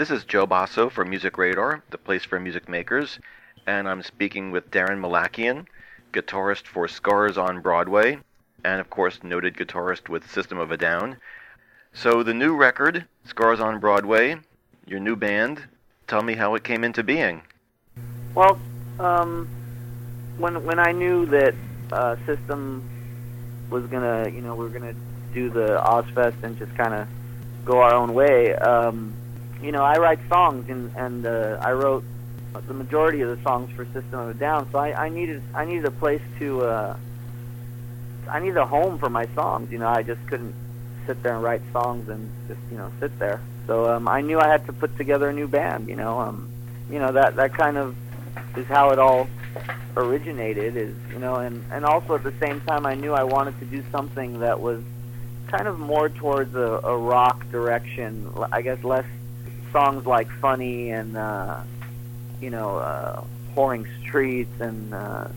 This is Joe Bosso from MusicRadar, the place for music makers, and I'm speaking with Daron Malakian, guitarist for Scars on Broadway, and of course, noted guitarist with System of a Down. So, the new record, Scars on Broadway, your new band, tell me how it came into being. Well, um, when when I knew that uh, System was gonna, you know, we were gonna do the Ozzfest and just kind of go our own way. Um, you know, I write songs and and uh, I wrote the majority of the songs for System of a Down. So I, I needed I needed a place to uh, I needed a home for my songs. You know, I just couldn't sit there and write songs and just you know sit there. So um, I knew I had to put together a new band. You know, um, you know that that kind of is how it all originated. Is you know, and and also at the same time I knew I wanted to do something that was kind of more towards a, a rock direction. I guess less songs like "Funny" and uh, you know, uh, "Whoring Streets" and uh,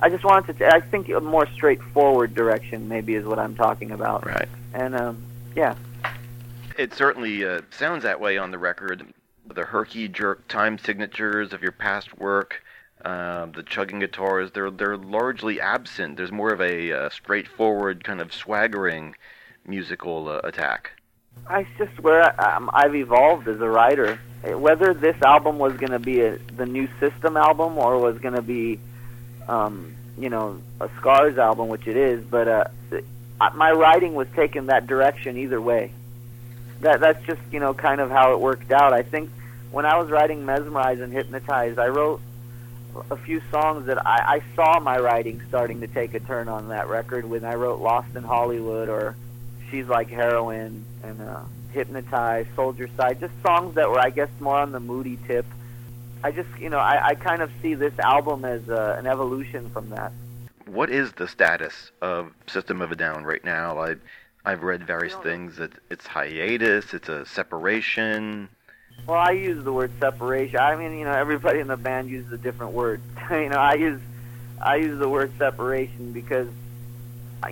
I just wanted to. I think a more straightforward direction maybe is what I'm talking about. Right. And um, yeah. It certainly uh, sounds that way on the record. The herky jerk time signatures of your past work, uh, the chugging guitars, they're they're largely absent. There's more of a uh, straightforward kind of swaggering musical uh, attack. I just where um, I've evolved as a writer. Whether this album was going to be a, the new System album or was going to be, um, you know, a Scars album, which it is, but uh, my writing was taken that direction either way. That that's just you know kind of how it worked out. I think when I was writing Mesmerize and Hypnotize, I wrote a few songs that I, I saw my writing starting to take a turn on that record when I wrote Lost in Hollywood or She's Like Heroin and uh, Hypnotize, Soldier Side, just songs that were, I guess, more on the moody tip. I just, you know, I, I kind of see this album as uh, an evolution from that. What is the status of System of a Down right now? I, I've read various things that it's hiatus, it's a separation. Well, I use the word separation. I mean, you know, everybody in the band uses a different word. you know, I use I use the word separation because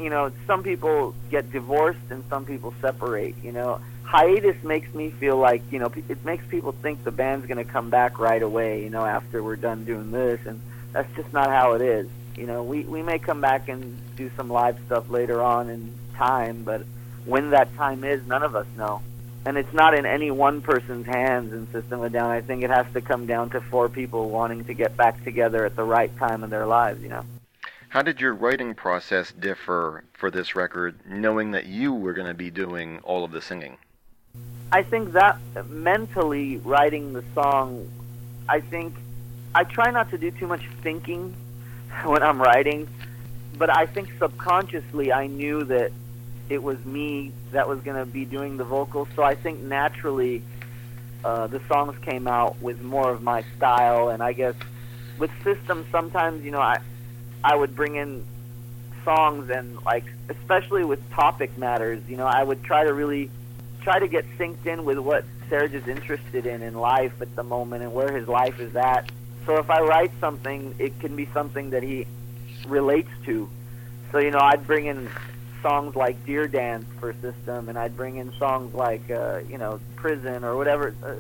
you know, some people get divorced and some people separate, you know. Hiatus makes me feel like, you know, it makes people think the band's going to come back right away, you know, after we're done doing this and that's just not how it is. You know, we we may come back and do some live stuff later on in time, but when that time is, none of us know. And it's not in any one person's hands in System of Down. I think it has to come down to four people wanting to get back together at the right time in their lives, you know. How did your writing process differ for this record, knowing that you were going to be doing all of the singing? I think that mentally writing the song, I think I try not to do too much thinking when I'm writing, but I think subconsciously I knew that it was me that was going to be doing the vocals. So I think naturally uh, the songs came out with more of my style, and I guess with systems sometimes you know I I would bring in songs and like especially with topic matters, you know, I would try to really try to get synced in with what Serge is interested in in life at the moment and where his life is at. So if I write something, it can be something that he relates to. So you know, I'd bring in songs like Deer Dance for System, and I'd bring in songs like uh, you know Prison or whatever. Uh,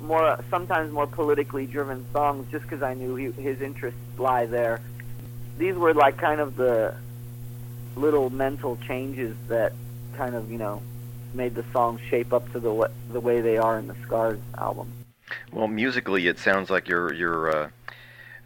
more sometimes more politically driven songs, just because I knew he, his interests lie there these were like kind of the little mental changes that kind of you know made the songs shape up to the the way they are in the Scars album. Well, musically, it sounds like you're you're uh,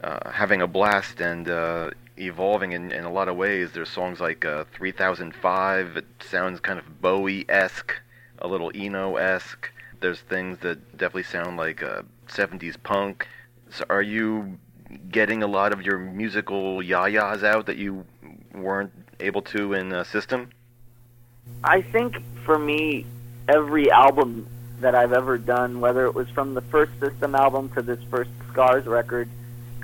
uh, having a blast and uh, evolving in, in a lot of ways. There's songs like uh, 3005. It sounds kind of Bowie-esque, a little Eno-esque. There's things that definitely sound like 70s uh, punk. So, are you getting a lot of your musical yayas out that you weren't able to in uh, System? I think for me, every album that I've ever done, whether it was from the first System album to this first Scars record,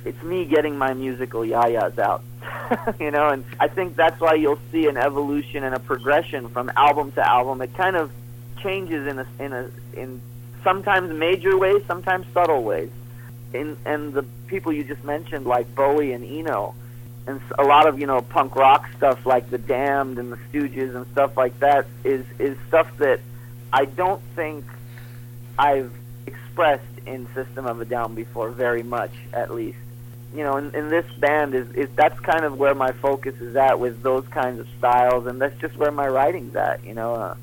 it's me getting my musical yayas out. you know, and I think that's why you'll see an evolution and a progression from album to album. It kind of changes in a in a in sometimes major ways, sometimes subtle ways and and the people you just mentioned, like Bowie and Eno, and a lot of you know punk rock stuff like the Damned and the Stooges and stuff like that is is stuff that I don't think I've expressed in System of a Down before, very much at least. You know, in, in this band is, is that's kind of where my focus is at with those kinds of styles, and that's just where my writing's at. You know, uh,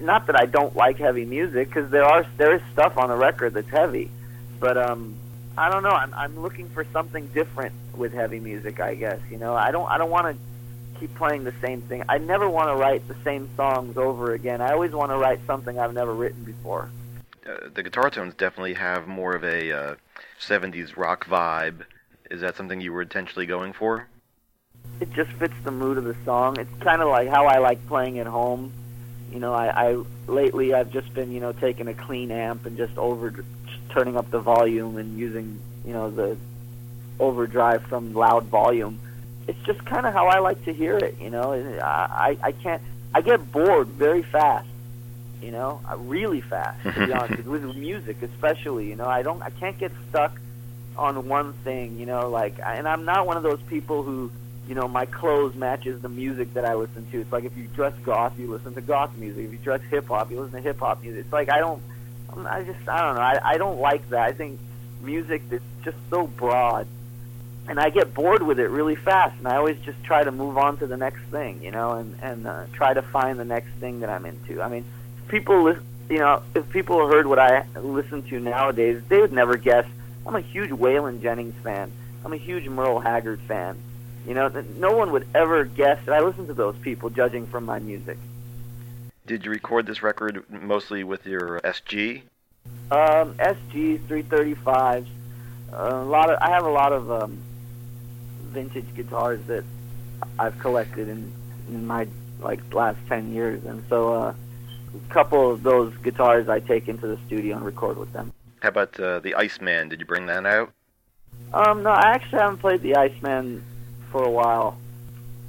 not that I don't like heavy music, because there are there is stuff on the record that's heavy, but um, I don't know. I'm I'm looking for something different with heavy music. I guess you know. I don't I don't want to keep playing the same thing. I never want to write the same songs over again. I always want to write something I've never written before. Uh, the guitar tones definitely have more of a uh, 70s rock vibe. Is that something you were intentionally going for? It just fits the mood of the song. It's kind of like how I like playing at home. You know, I, I lately I've just been you know taking a clean amp and just over turning up the volume and using you know the overdrive from loud volume. It's just kind of how I like to hear it. You know, I I can't I get bored very fast. You know, uh, really fast to be honest with music, especially. You know, I don't I can't get stuck on one thing. You know, like and I'm not one of those people who you know, my clothes matches the music that I listen to. It's like if you dress goth, you listen to goth music. If you dress hip hop, you listen to hip hop music. It's like I don't I just I don't know. I, I don't like that. I think music that's just so broad, and I get bored with it really fast. And I always just try to move on to the next thing, you know, and and uh, try to find the next thing that I'm into. I mean, people, listen, you know, if people heard what I listen to nowadays, they would never guess. I'm a huge Waylon Jennings fan. I'm a huge Merle Haggard fan. You know, no one would ever guess that I listen to those people, judging from my music. Did you record this record mostly with your SG? Um, SGs, 335s. Uh, a lot of I have a lot of um, vintage guitars that I've collected in in my like last 10 years, and so uh, a couple of those guitars I take into the studio and record with them. How about uh, the Iceman? Did you bring that out? Um, no, I actually haven't played the Iceman for a while.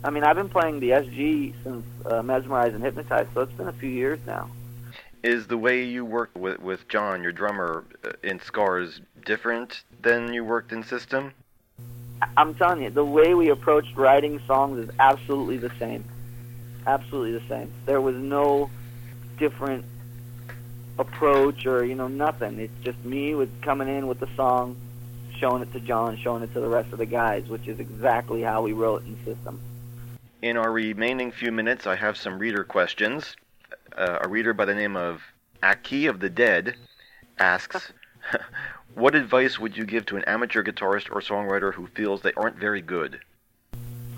I mean, I've been playing the SG since uh, Mesmerize and Hypnotize, so it's been a few years now. Is the way you work with with John, your drummer, uh, in Scars different than you worked in System? I'm telling you, the way we approached writing songs is absolutely the same. Absolutely the same. There was no different approach or you know nothing. It's just me with coming in with the song, showing it to John, showing it to the rest of the guys, which is exactly how we wrote in System. In our remaining few minutes, I have some reader questions. Uh, a reader by the name of Aki of the Dead asks, "What advice would you give to an amateur guitarist or songwriter who feels they aren't very good?"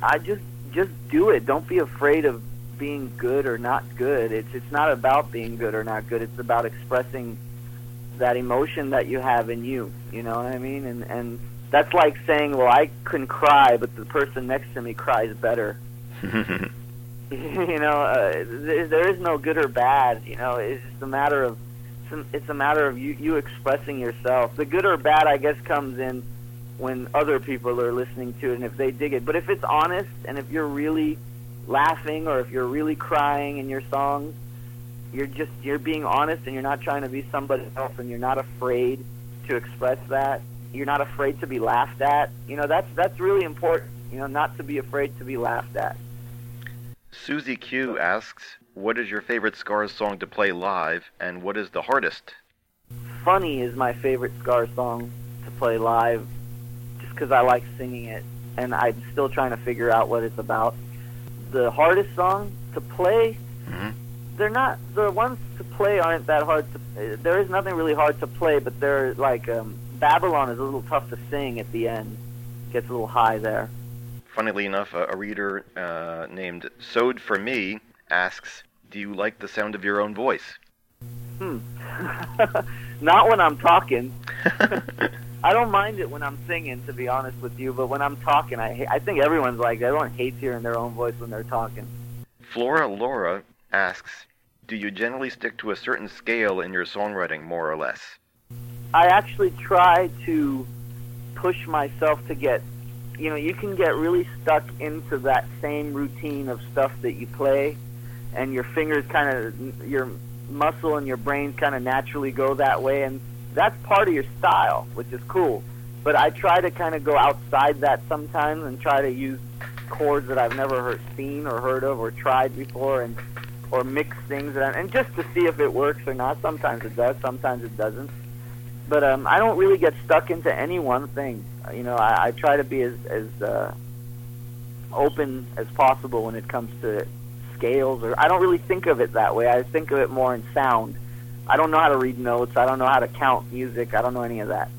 I just just do it. Don't be afraid of being good or not good. It's it's not about being good or not good. It's about expressing that emotion that you have in you. You know what I mean? And and that's like saying, well, I couldn't cry, but the person next to me cries better. you know, uh, there is no good or bad. You know, it's just a matter of it's a matter of you you expressing yourself. The good or bad, I guess, comes in when other people are listening to it and if they dig it. But if it's honest and if you're really laughing or if you're really crying in your songs, you're just you're being honest and you're not trying to be somebody else and you're not afraid to express that. You're not afraid to be laughed at. You know, that's that's really important. You know, not to be afraid to be laughed at. Susie Q asks, "What is your favorite Scars song to play live, and what is the hardest?" "Funny" is my favorite Scars song to play live, just because I like singing it, and I'm still trying to figure out what it's about. The hardest song to play, mm-hmm. they're not the ones to play aren't that hard to. There is nothing really hard to play, but they're like um, Babylon is a little tough to sing at the end. Gets a little high there funnily enough, a, a reader uh, named Sewed for Me asks, "Do you like the sound of your own voice?" Hmm. Not when I'm talking. I don't mind it when I'm singing, to be honest with you. But when I'm talking, I I think everyone's like everyone hates hearing their own voice when they're talking. Flora Laura asks, "Do you generally stick to a certain scale in your songwriting, more or less?" I actually try to push myself to get you know, you can get really stuck into that same routine of stuff that you play, and your fingers kind of, your muscle and your brain kind of naturally go that way, and that's part of your style, which is cool. But I try to kind of go outside that sometimes and try to use chords that I've never heard, seen or heard of or tried before, and or mix things, and, and just to see if it works or not. Sometimes it does, sometimes it doesn't. But um, I don't really get stuck into any one thing. You know, I, I try to be as as uh, open as possible when it comes to scales. Or I don't really think of it that way. I think of it more in sound. I don't know how to read notes. I don't know how to count music. I don't know any of that.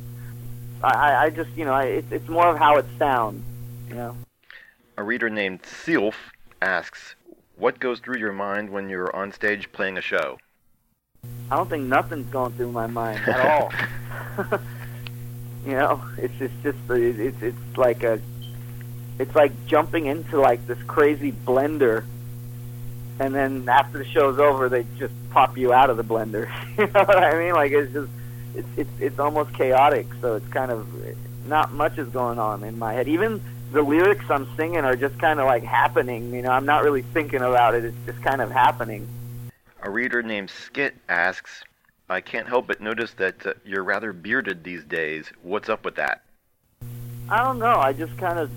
I, I- just, you know, I, it's it's more of how it sounds. You know. A reader named Sealf asks, "What goes through your mind when you're on stage playing a show?" I don't think nothing's going through my mind at all. you know, it's it's just it's it's like a it's like jumping into like this crazy blender, and then after the show's over, they just pop you out of the blender. you know what I mean? Like it's just it's it's it's almost chaotic. So it's kind of not much is going on in my head. Even the lyrics I'm singing are just kind of like happening. You know, I'm not really thinking about it. It's just kind of happening. A reader named Skit asks, "I can't help but notice that uh, you're rather bearded these days. What's up with that?" I don't know. I just kind of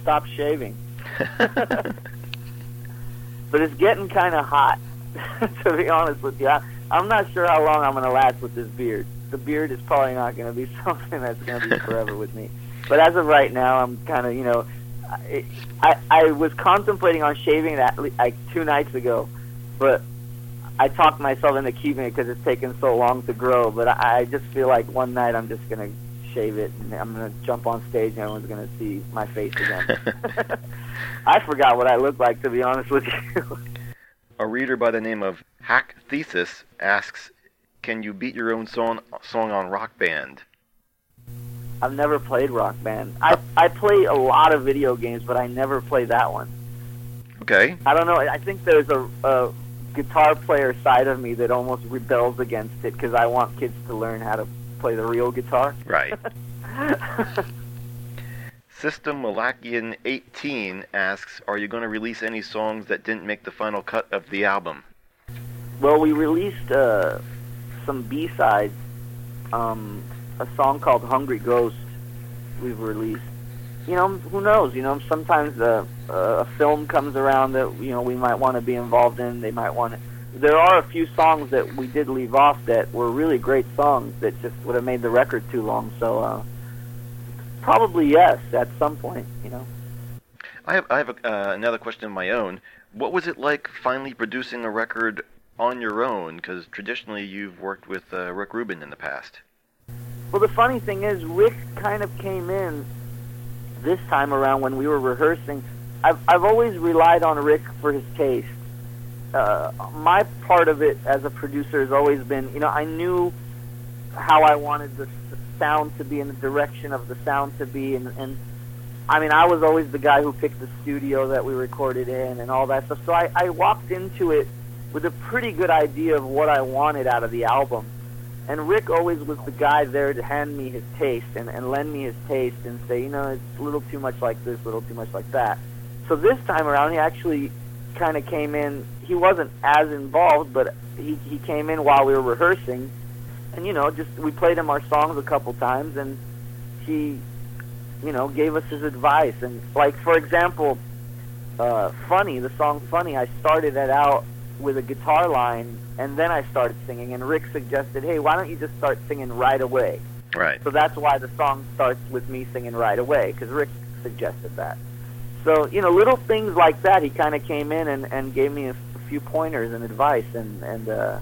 stopped shaving. but it's getting kind of hot, to be honest with you. I, I'm not sure how long I'm going to last with this beard. The beard is probably not going to be something that's going to be forever with me. But as of right now, I'm kind of, you know, I, I I was contemplating on shaving that like two nights ago, but I talked myself into keeping it because it's taken so long to grow. But I, I just feel like one night I'm just gonna shave it and I'm gonna jump on stage and everyone's gonna see my face again. I forgot what I look like to be honest with you. A reader by the name of Hack Thesis asks, "Can you beat your own song song on Rock Band?" I've never played Rock Band. I I play a lot of video games, but I never play that one. Okay. I don't know. I think there's a, a guitar player side of me that almost rebels against it because I want kids to learn how to play the real guitar. Right. System Malakian 18 asks, "Are you going to release any songs that didn't make the final cut of the album?" well, we released uh, some B sides. Um, a song called "Hungry Ghost." We've released. You know, who knows? You know, sometimes uh, a film comes around that you know we might want to be involved in. They might want to. There are a few songs that we did leave off that were really great songs that just would have made the record too long. So uh, probably yes, at some point. You know. I have I have a, uh, another question of my own. What was it like finally producing a record on your own? Because traditionally you've worked with uh, Rick Rubin in the past. Well, the funny thing is, Rick kind of came in this time around when we were rehearsing. I've I've always relied on Rick for his taste. Uh, my part of it as a producer has always been, you know, I knew how I wanted the, the sound to be and the direction of the sound to be, and and I mean, I was always the guy who picked the studio that we recorded in and all that stuff. So I, I walked into it with a pretty good idea of what I wanted out of the album. And Rick always was the guy there to hand me his taste and, and lend me his taste and say, you know, it's a little too much like this, a little too much like that. So this time around, he actually kind of came in. He wasn't as involved, but he, he came in while we were rehearsing. And, you know, just we played him our songs a couple times, and he, you know, gave us his advice. And, like, for example, uh, Funny, the song Funny, I started that out with a guitar line, and then I started singing. And Rick suggested, hey, why don't you just start singing right away? Right. So that's why the song starts with me singing right away, because Rick suggested that. So, you know, little things like that, he kind of came in and, and gave me a, few pointers and advice, and, and, uh,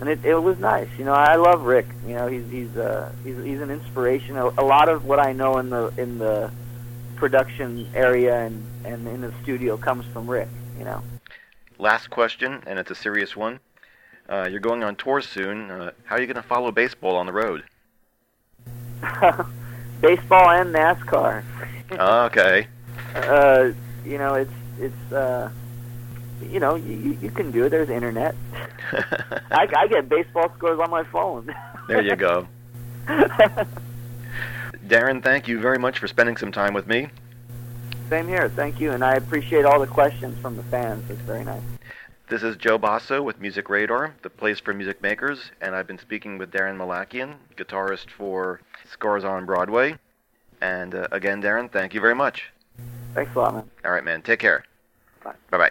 and it, it was nice. You know, I love Rick. You know, he's, he's, uh, he's, he's an inspiration. A, a lot of what I know in the, in the production area and, and in the studio comes from Rick, you know. Last question, and it's a serious one. Uh, you're going on tour soon. Uh, how are you going to follow baseball on the road? Baseball and NASCAR. okay. uh, you know, it's it's uh, you know, you you- you can do it. There's internet. I, I get baseball scores on my phone. there you go. Daron, thank you very much for spending some time with me. Same here. Thank you, and I appreciate all the questions from the fans. It's very nice. This is Joe Bosso with MusicRadar, the place for music makers, and I've been speaking with Daron Malakian, guitarist for Scars on Broadway. And uh, again, Darren, thank you very much. Thanks a lot, man. All right, man. Take care. Bye. Bye bye.